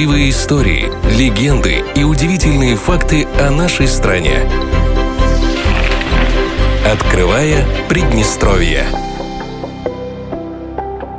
Правдивые истории, легенды и удивительные факты о нашей стране. Открывая Приднестровье.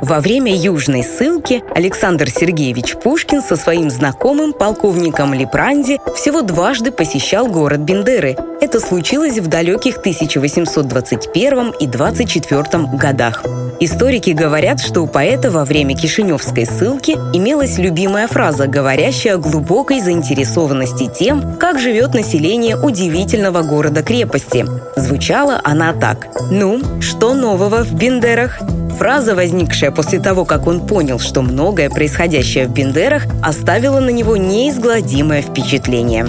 Во время южной ссылки Александр Сергеевич Пушкин со своим знакомым полковником Лепранди всего дважды посещал город Бендеры. Это случилось в далеких 1821 и 24 годах. Историки говорят, что у поэта во время Кишиневской ссылки имелась любимая фраза, говорящая о глубокой заинтересованности тем, как живет население удивительного города-крепости. Звучала она так. «Ну, что нового в Бендерах?» Фраза, возникшая после того, как он понял, что многое происходящее в Бендерах, оставила на него неизгладимое впечатление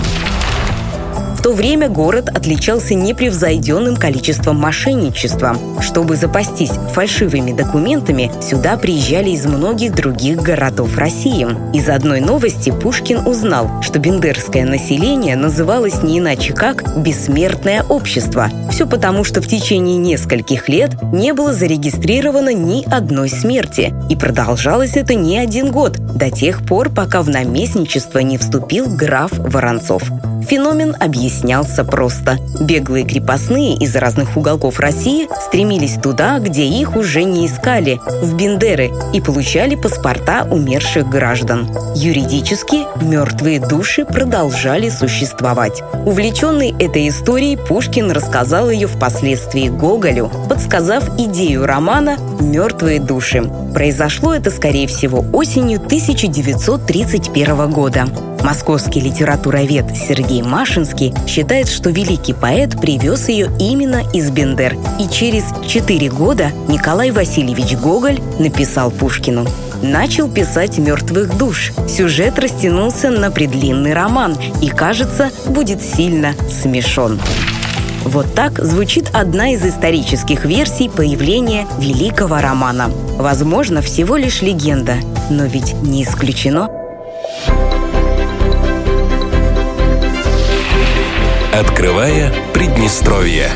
то время город отличался непревзойденным количеством мошенничества. Чтобы запастись фальшивыми документами, сюда приезжали из многих других городов России. Из одной новости Пушкин узнал, что бендерское население называлось не иначе как «бессмертное общество». Все потому, что в течение нескольких лет не было зарегистрировано ни одной смерти. И продолжалось это не один год, до тех пор, пока в наместничество не вступил граф Воронцов. Феномен объяснялся просто. Беглые крепостные из разных уголков России стремились туда, где их уже не искали, в Бендеры, и получали паспорта умерших граждан. Юридически мертвые души продолжали существовать. Увлеченный этой историей, Пушкин рассказал ее впоследствии Гоголю, подсказав идею романа «Мертвые души». Произошло это, скорее всего, осенью 1931 года. Московский литературовед Сергей Машинский считает, что великий поэт привез ее именно из Бендер. И через четыре года Николай Васильевич Гоголь написал Пушкину начал писать «Мертвых душ». Сюжет растянулся на предлинный роман и, кажется, будет сильно смешон. Вот так звучит одна из исторических версий появления великого романа. Возможно, всего лишь легенда, но ведь не исключено – Открывая Приднестровье.